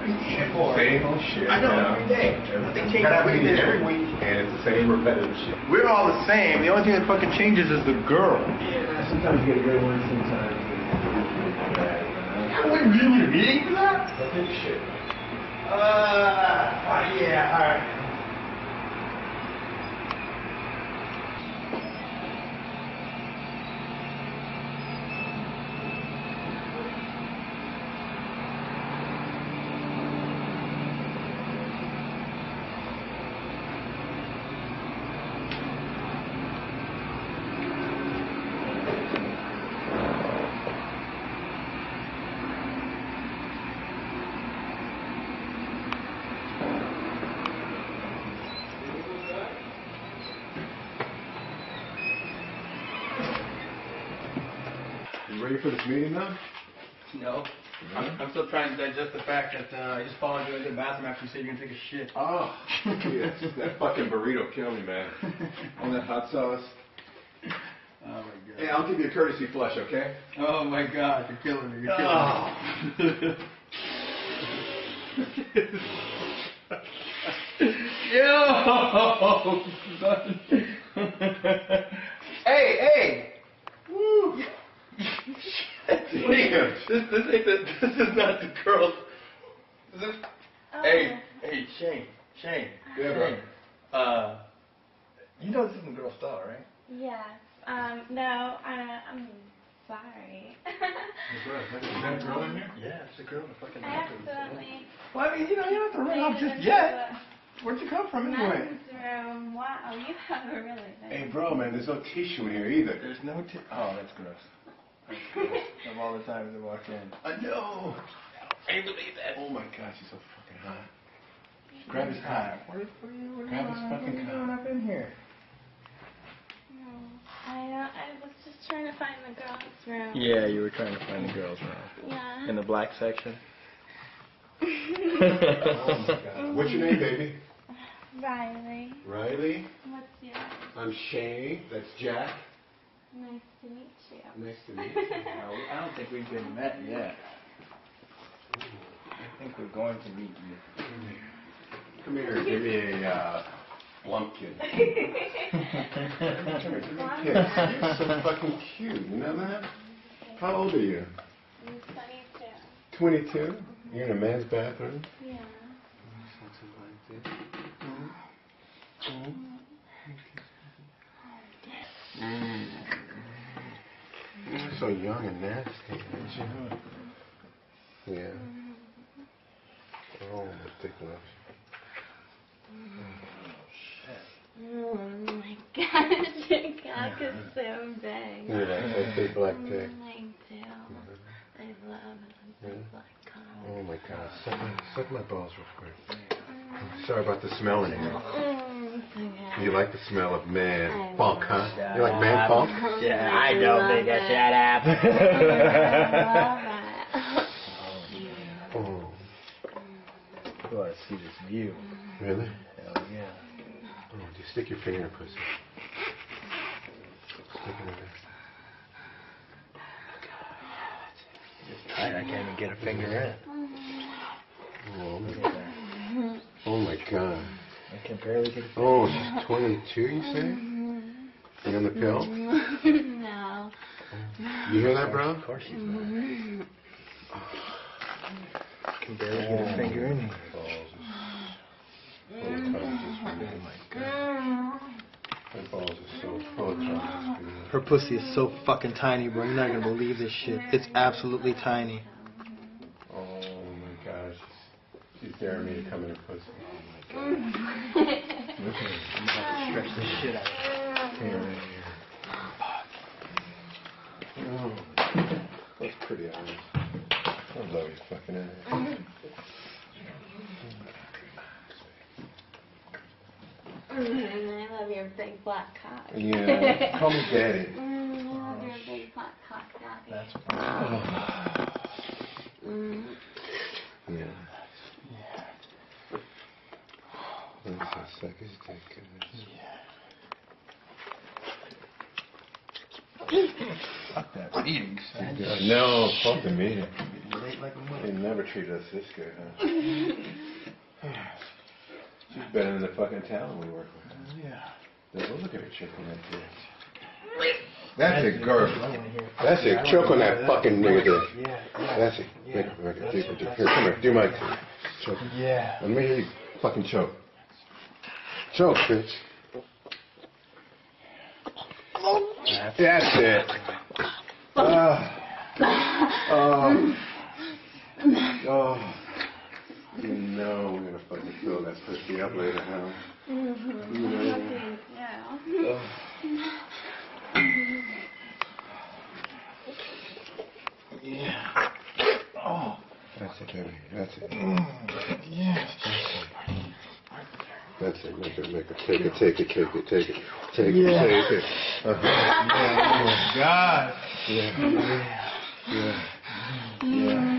Same old shit. I know, you every day. Nothing changes Gotta every be day. every week, and it's the same repetitive shit. We're all the same. The only thing that fucking changes is the girl. Yeah. Sometimes you get a good one, sometimes it's bad. I wouldn't give me a meeting for that? That's it, shit. Uh, yeah, alright. You ready for this meeting now? No. I'm, I'm still trying to digest the fact that uh, I just followed you into the bathroom after you said you're gonna take a shit. Oh, yes. That fucking burrito killed me, man. On that hot sauce. Oh my god. Hey, I'll give you a courtesy flush, okay? Oh my god, you're killing me. You're killing me. Yo! son. hey, hey! Woo! This, this ain't the, this is not the girl. This is, Hey, hey, Shane, Shane, Yeah, bro. Shane. Uh, you know this isn't girl style, right? Yes. Um, no, I, I'm sorry. Is that a girl in here? Yeah, it's a girl in the fucking I accidentally Well, I mean, you know, you don't have to run off just yet. Where'd you come from anyway? men's room. Wow, you have a really nice. Hey, bro, man, there's no tissue in here either. There's no t- Oh, that's gross. That's gross. of all the times I walked in. I know. I believe that. Oh my god, she's so fucking hot. Grab his cock. What are, what are you, what are Grab you, his what are fucking you cock. doing up in here? No, I don't. I was just trying to find the girls' room. Yeah, you were trying to find the girls' room. Yeah. In the black section? Oh my god. What's your name, baby? Riley, Riley. what's yours? I'm Shane. That's Jack. Nice to meet you. Nice to meet you. I don't think we've been met yet. I think we're going to meet you. Come here and give me a uh, lumpkin. Come here, give me a kiss. You're so fucking cute. You know that? How old are you? I'm 22. 22. You're in a man's bathroom. Yeah. Mm. You're so young and nasty, aren't you? Yeah. Oh, ridiculous. Oh my gosh, your cock is so big. Yeah, that big black oh, dick. I do. I love a big Yeah. black cock. Oh my god, suck my, suck my balls real quick. Sorry about the smell in here. It's okay. You like the smell of man funk, love huh? You like man funk? Yeah, I I know, love nigga. it. Shut up. I love it. Oh, You ought to see this view. really? Hell yeah. Oh, just stick your finger in her pussy. Stick it in there. Just tight. I can't even get a finger in. Oh, my- at oh my god. I can barely get a finger. Oh, she's 22, you say? You on the pill? no. You hear that, bro? Of course she's not. Can barely get a mm. finger in here. Full of tongues, just really. My balls are so full of tongues. Her pussy is so fucking tiny, bro. You're not gonna believe this shit. It's absolutely tiny. Oh my gosh. She's daring me to come in her pussy. I'm gonna have to stretch this shit out. Here, right here. Oh, that's pretty eyes. I love your fucking ass. I love your big black cock. Yeah, call me daddy. Mm, I love your big black cock, daddy. That's Mm. Yeah. That's a suck his dick. fuck that meeting, son. No, fuck the meeting. like They never treated us this good, huh? She's better than the fucking talent we work with. Yeah. Look look at her choke on that bitch. That's a girl. I wanna hear it. That's it. Choke on that fucking nigga there. Yeah. yeah. That's it. Make it, make it deeper, deeper. Here, come here. Do my choke. Yeah. Let me hear you fucking choke. Choke, bitch. That's it. Ah. oh. Oh. You know I'm gonna fucking fill that pussy up later, huh? You know. Yeah. Yeah. Oh. That's it, baby. That's it. Yes. That's it. Make it, make it. Take it, take it, take it, take it. Take it, Yeah. take it. Uh-huh. Yeah. Oh God. Yeah. Yeah. Yeah.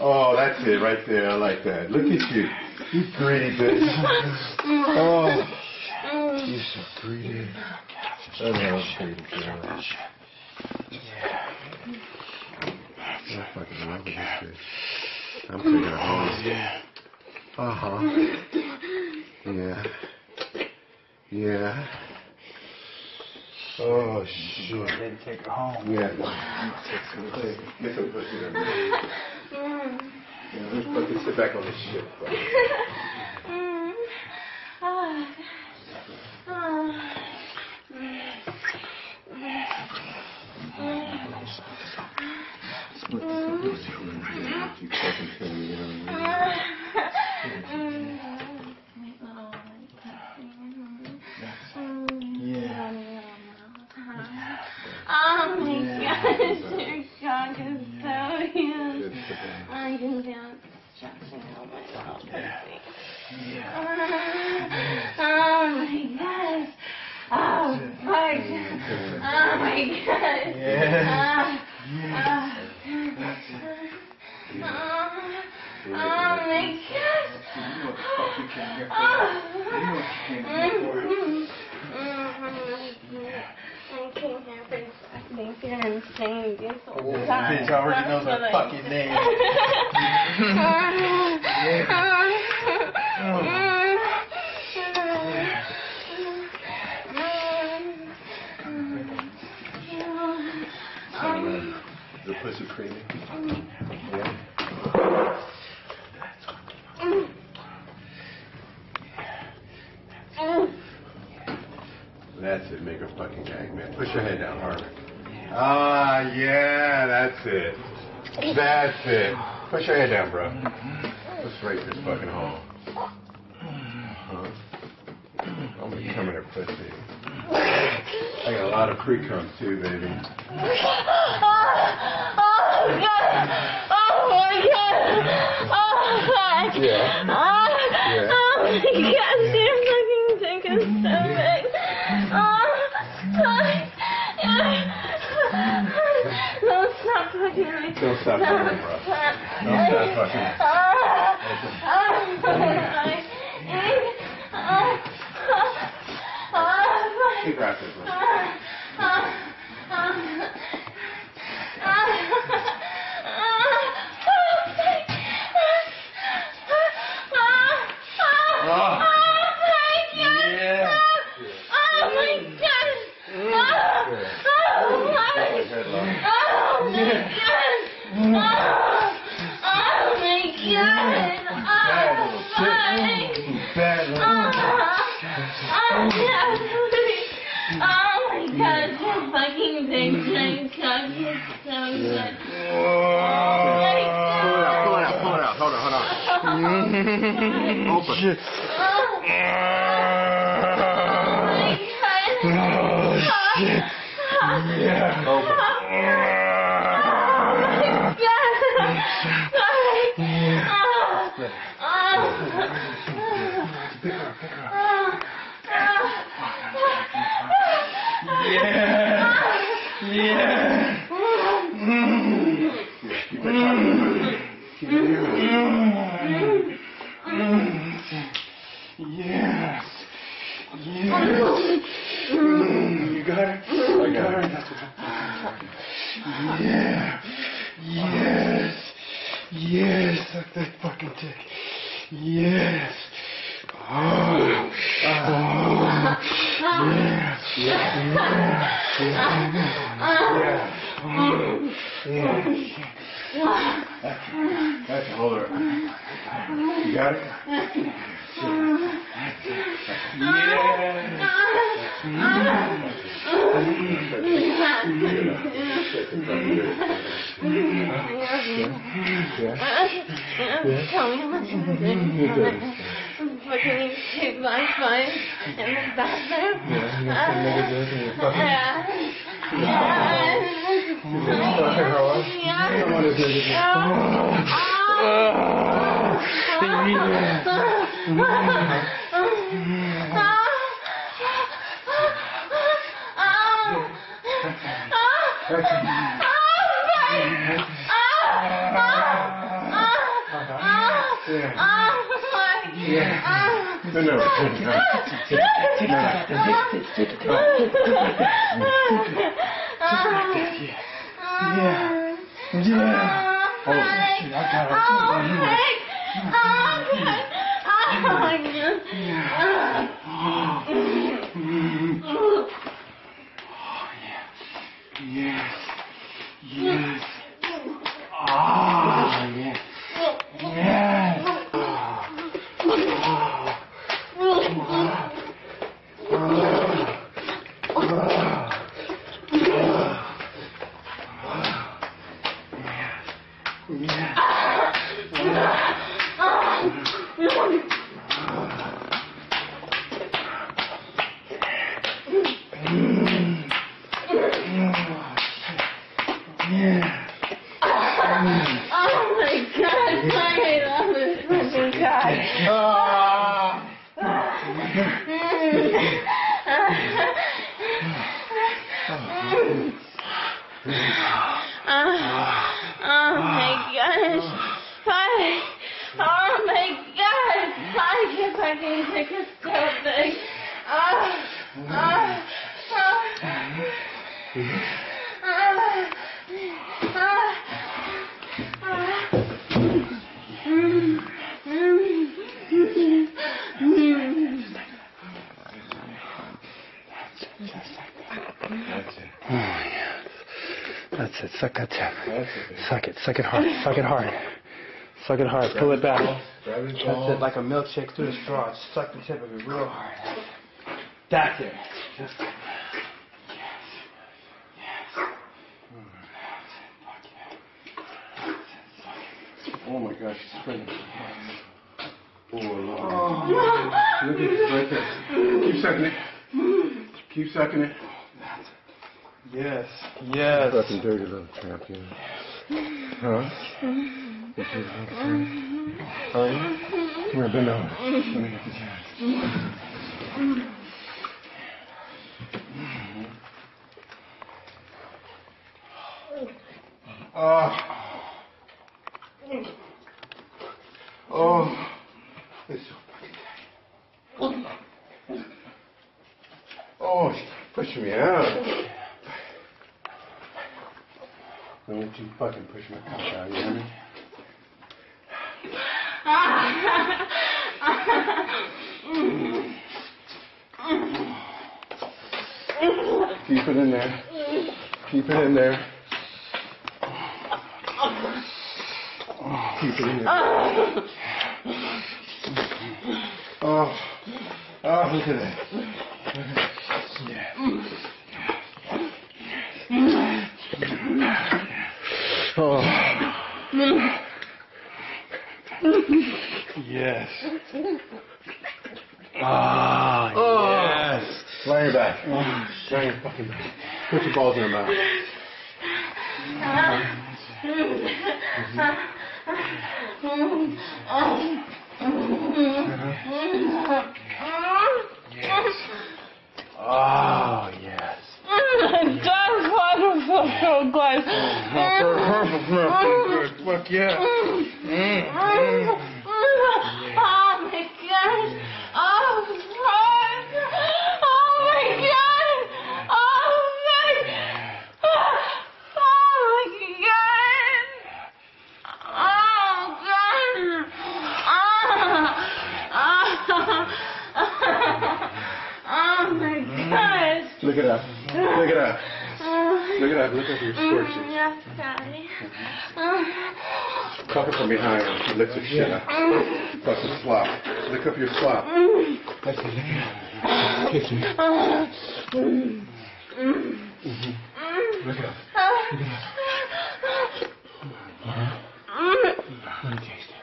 Oh, that's it right there. I like that. Look at you. You pretty bitch. Oh, you're so pretty. I know I'm pretty girl. I'm fucking in love this bitch. I'm taking her home. Yeah. Uh huh. Yeah. Yeah. Oh shit. Ready take her home. Yeah. Get some pussy let's fucking sit back on this shit. bro. Mm. Ah. Ah. Split the pussy from you. You fucking kill me, you know what I mean? Yeah. Oh my gosh, your cock is so huge. Good for them. I can feel it stretching out my mouth. Yeah. Oh my gosh. Oh fuck. Oh my gosh. Yeah. Ah, ah. Oh, oh my gosh. Mm-hmm. Mm-hmm. I came here for distracting. You're insane. You're so Bitch already knows her fucking name. The pussy creamy. Yeah. That's it. Make her fucking gag, man. Push your head down harder. Ah, yeah, that's it. That's Push your head down, bro. Let's rape this fucking hole. Huh? I'm gonna come in her pussy. I got a lot of pre cum too, baby. Oh Yeah. Yeah. Oh my gosh, your fucking dick is so big. Oh, me. Don't stop fucking, bro. stop. Don't stop fucking. Ah, ah, my- ah, ah, ah, Keep rapping, bro. ah, ah, ah, Oh. yeah. Oh my god! Oh my Headlock. Oh my god! Oh, oh my god! Oh my Bad Oh, oh, yeah. Oh my god, your fucking big giant cock is so good. Oh my Pull it out, pull it god. out, pull it out. Hold on, hold on. Open. Shit. Oh my god. Oh, shit. Oh, Yeah. Open. Yeah. Yeah. Keep it coming. Keep it here. Yes. Yes. You got it? I got it. Yeah. Yes, suck that fucking dick. Yes. Oh. Oh. Yeah. Yeah. Yeah. Yeah. It. Hold her. You got it? Tell me how much fucking kick my spine in the bathroom. No, no. Yeah. Yeah. Hold it. I got Yes. Yes. Ah, yes. Yes. Oh my god, I love this fucking guy. Ah. Oh my gosh. Hi. Oh my god. I can fucking take a so big. Oh. Oh. Oh. Oh. That's it. Suck that tip. That's it. Suck it. Hard. Suck it hard. Suck it hard. Pull it back. That's it. Like a milkshake through the straw. Suck the tip of it real hard. That's it. Just Oh my gosh, she's spinning. Oh, Lord. Oh. Look at it right there. Keep sucking it. Keep sucking it. yes. Yes. Fucking dirty little tramp, you know. Huh? The little tramp? Oh, yeah? Come here, bend over. Let me get this hand. Oh. Oh. It's so fucking tight. Oh, she's pushing me out. You fucking push my cock out, you hear me? Keep it in there. Keep it in there. Keep it in there. Oh, oh, look at that. Oh. Yes. Ah, oh. yes. Lie on your back. Lie on your fucking back. Put your balls in her mouth. Oh, Good. Fuck yeah. Oh my gosh. Oh, fuck. Oh my god. Oh my. Oh my god. Oh god. Oh, my gosh. Look at that. Look at that. Look at that. Look at your scorches. Yeah. Yes, Daddy. Fuck it from behind. She licks her shit up. Fucking slop. Lick up your slop. That's it. Kiss me. Mm-hmm. Look up. Let me taste it.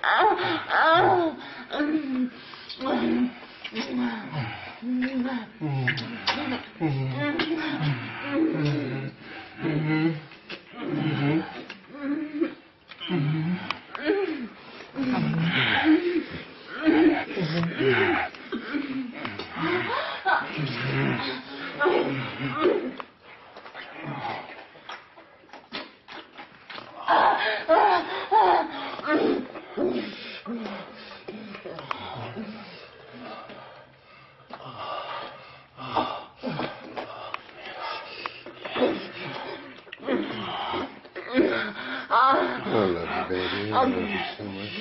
I love you, baby. I love you so much.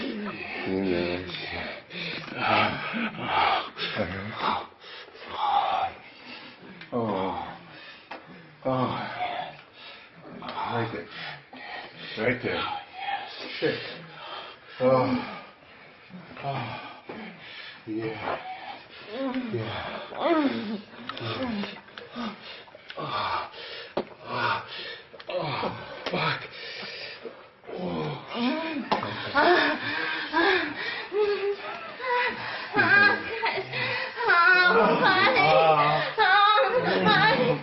You know. Oh. Oh. Right there. Right there. Oh, yes. Shit. Oh. Oh. Yeah. Yeah. Oh. Oh. Oh. Fuck. Oh, buddy. Oh, buddy.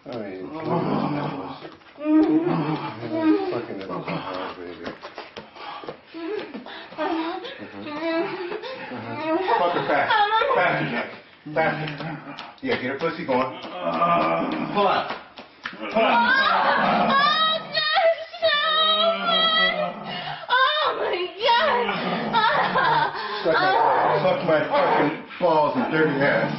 I mean, fucking it was hard, baby. Fuck her fast. Faster, Jack. Yeah, get her pussy going. Pull up. Pull up. Suck my, suck my fucking balls and dirty ass.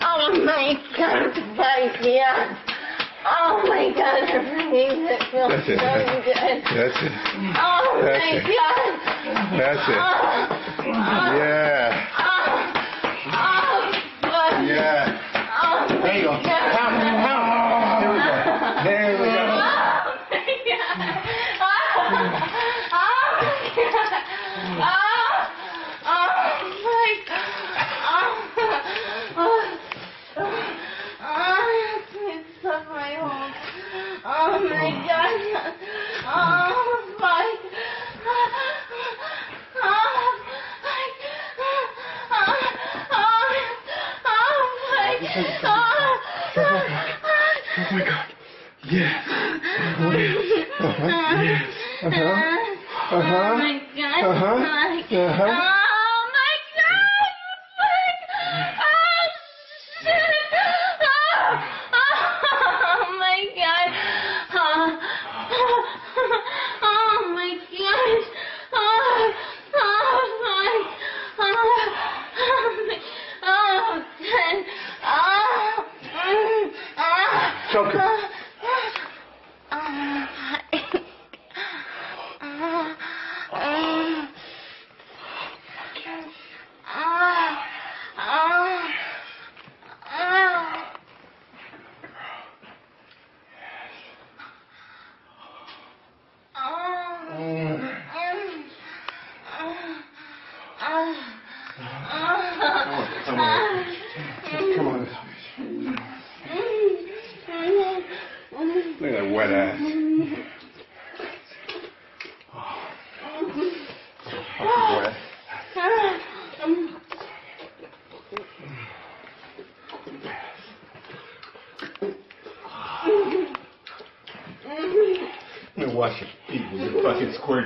Oh my god, yeah. Oh my god, her feels That's so it. good. That's it. Oh That's my it. god. That's it. Oh, Yeah. oh, oh. Yeah. Oh There you go. my God. Pound pound. There we go. There we go. Oh my god. Oh, oh my god. Oh, oh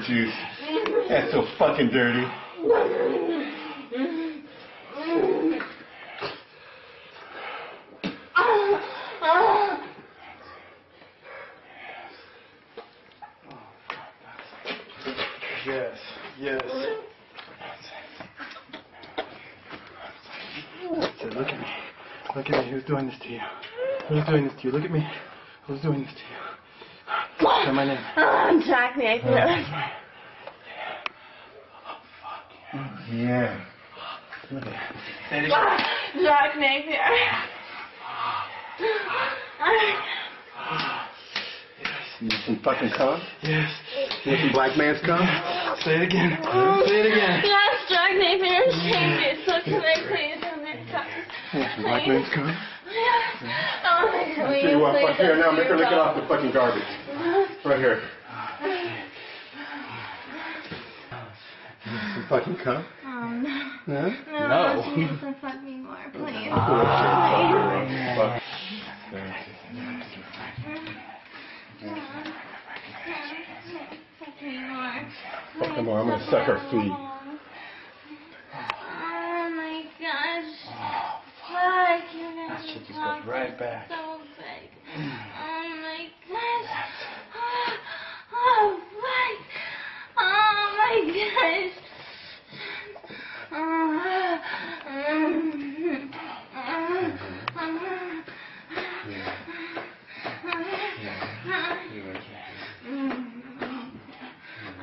juice. That's so fucking dirty. Yes, yes. Look at me. Look at me. Who's doing this to you? Who's doing this to you? Look at me. Who's doing this to you? Say my name. Oh, Jack Napier. Yeah. Say it again. Jack Napier. You need some fucking cum? Yes. You need some black man's cum? Say it again. Say it again. Yes, Jack Napier. Change it. So can I please have it cut? Yeah, some black man's cum? Yes. Oh my God. Will Tell you what, please fuck here now, make her lick it off the fucking garbage. Right here. Some fucking cum? Oh, no. Huh? No. No. Please, some fucking more, please. Fuck. Fucking more. Fuck them more, I'm gonna suck her feet. Oh my gosh. Fuck, you're gonna That shit just goes right back. so big. Oh my gosh. Oh, oh fuck. Oh my gosh. Oh, mm, mm,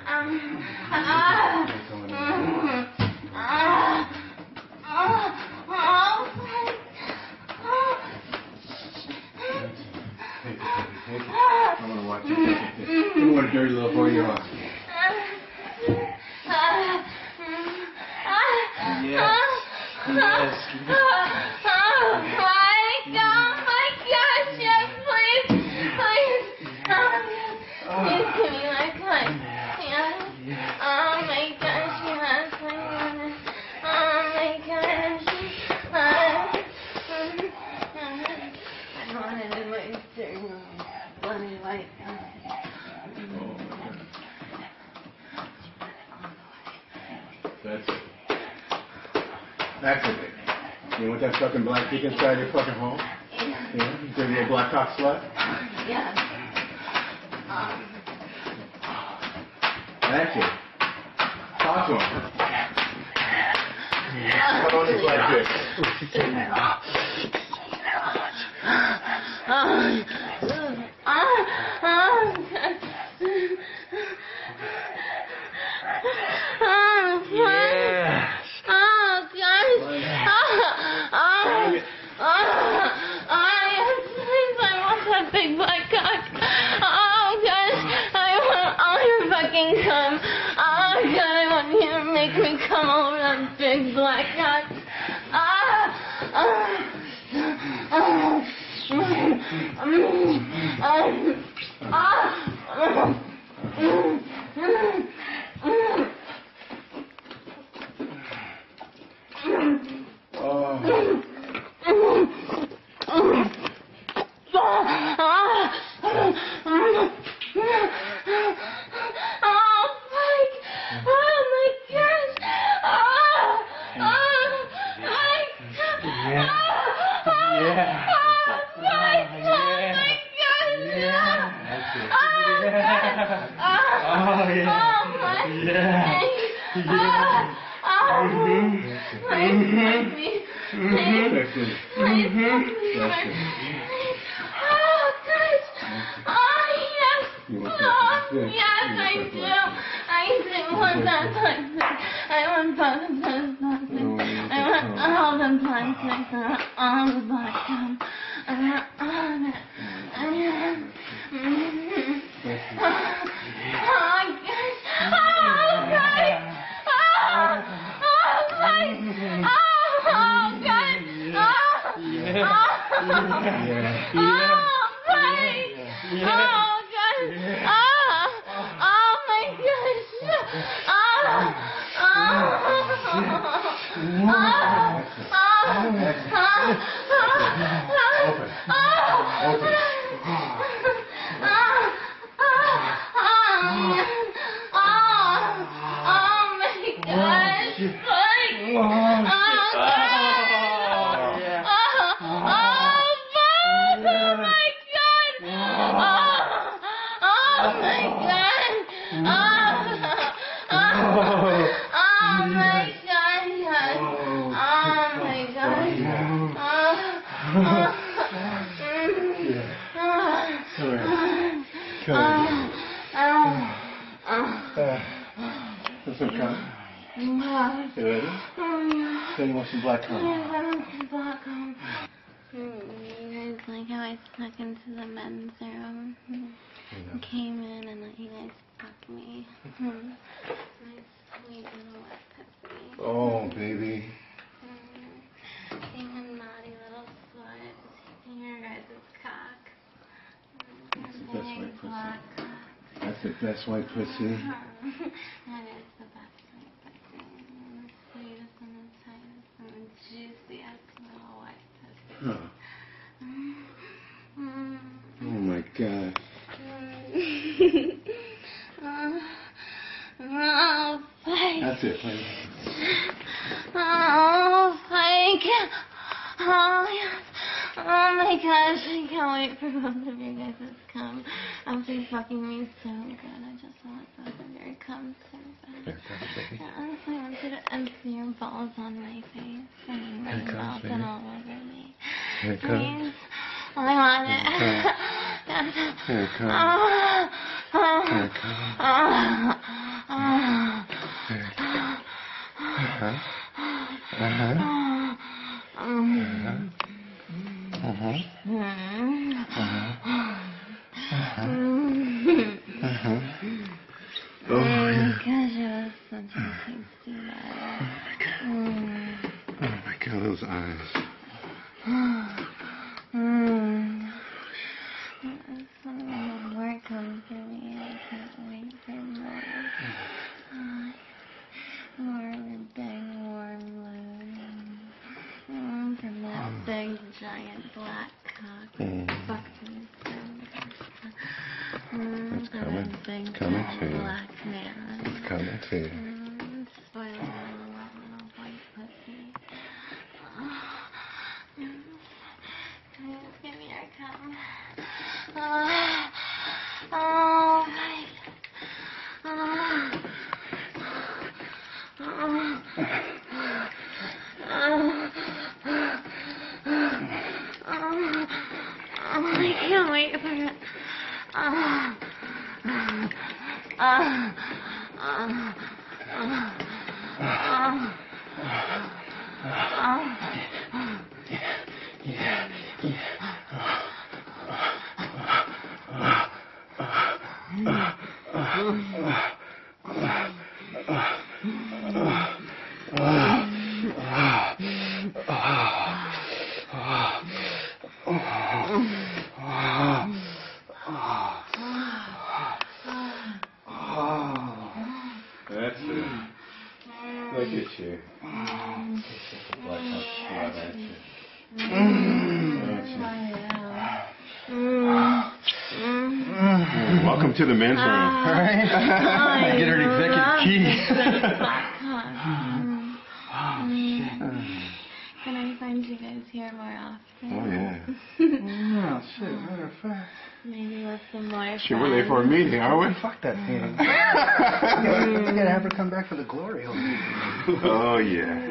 um, ah, mm, ah, ah, oh my I wanna watch you. Tell what a dirty little boy you are. Yes. Yes. Baby. You want that fucking black dick inside your fucking home? Yeah? You dirty little black cock slut? Yeah. Um, That's it. Talk to him. Come on this black dick. Oh, oh, oh, oh, Yes. Oh, gosh. Oh, oh, oh, oh, yes, please, I want that big black cock. Oh, gosh, I want all your fucking cum. Oh, God, I want you to make me come over that big black cock. Ah, ah, ah, mm, mm, ah, ah, mm, mm, mm. Oh. Oh, Mike! Oh, my gosh! Oh, oh, Mike! Yeah. Oh, Yeah. oh, Mike! Oh, my! Oh, Yeah. oh, Oh, yeah. oh, Mike! Yeah. Oh, oh, Mike, please, That's it. please, please, Mike. it. Oh, gosh! Oh, yes! Oh, that? Yeah. yes, I do. that? I do want that plastic. I want plastics. Oh, I want all the plastics. I want all the black gum. I want all of it. I want... Mhm. Oh, gosh. Oh, God. Oh, oh, God. Oh, oh, God. Oh, Yeah. oh. Yeah. Oh, right. Oh, God. Oh, oh, my gosh. Oh, oh, oh, oh, oh, Open. oh, Open. oh, oh, oh, oh, my gosh. Like, Oh, oh, shit. God. Oh, yeah. Oh, oh, Bob, oh my God! Oh, oh my God! Oh, Oh my god, yes. Oh. Oh my god. Oh. Yeah. Oh. Come here. Come Oh. here. Oh. Uh, Let's look up. Oh. You ready? Then you want some black Yes, honey. I want some black on. You guys like how I snuck into the men's room? and Came in and let you guys fuck me. my sweet little wet pussy. Oh, baby. Being a naughty little slut. Taking your guys' cock. That's the best way, pussy. That's the best white pussy. that is the best way pussy. The sweetest and the tightest and the juiciest little white pussy. Huh. Mm. Oh my oh, thank That's it, honey. Oh, you. Oh, yes. Oh my gosh, I can't wait for both of you guys to come. After fucking me so good, I just want both of your cum so bad. Yes, I want you to empty your balls on my face and Here comes, mouth and all over me. Here it comes. Please. I want it. Here it comes. Ah, ah, Here it comes. ah, ah. Here it comes. Uh-huh. Uh-huh. Um, Uh-huh. mm. Uh-huh. Mm. Uh-huh. Oh, yeah. Because you're such a tasty man. Mm. Oh, my God, those eyes. Mm. Some more come to me. I can't wait for more. Ah, More of your big warm load. Mm, from that big giant black cock. Mm. Fucked me so good. Mm, It's coming. Coming to you. black man. Coming to you. Mm, spoiled little wet little white pussy. Mm. Please give me your cum. Oh, oh my. Oh. Oh. Oh. Oh. Oh, I can't wait for it. Oh. Oh. Oh. Oh. Oh. Oh. Yeah. That's it. Look at you. Black hot spot at you. Mm. Welcome to the men's room. I Get her an executive love key. this podcast. Mm. Can I find you guys here more often? Oh, yeah. Oh, shit. Matter of fact. Maybe with some more Shit, we're late for a meeting, are we? Fuck that thing. we gotta have her come back for the glory hole. oh, yeah.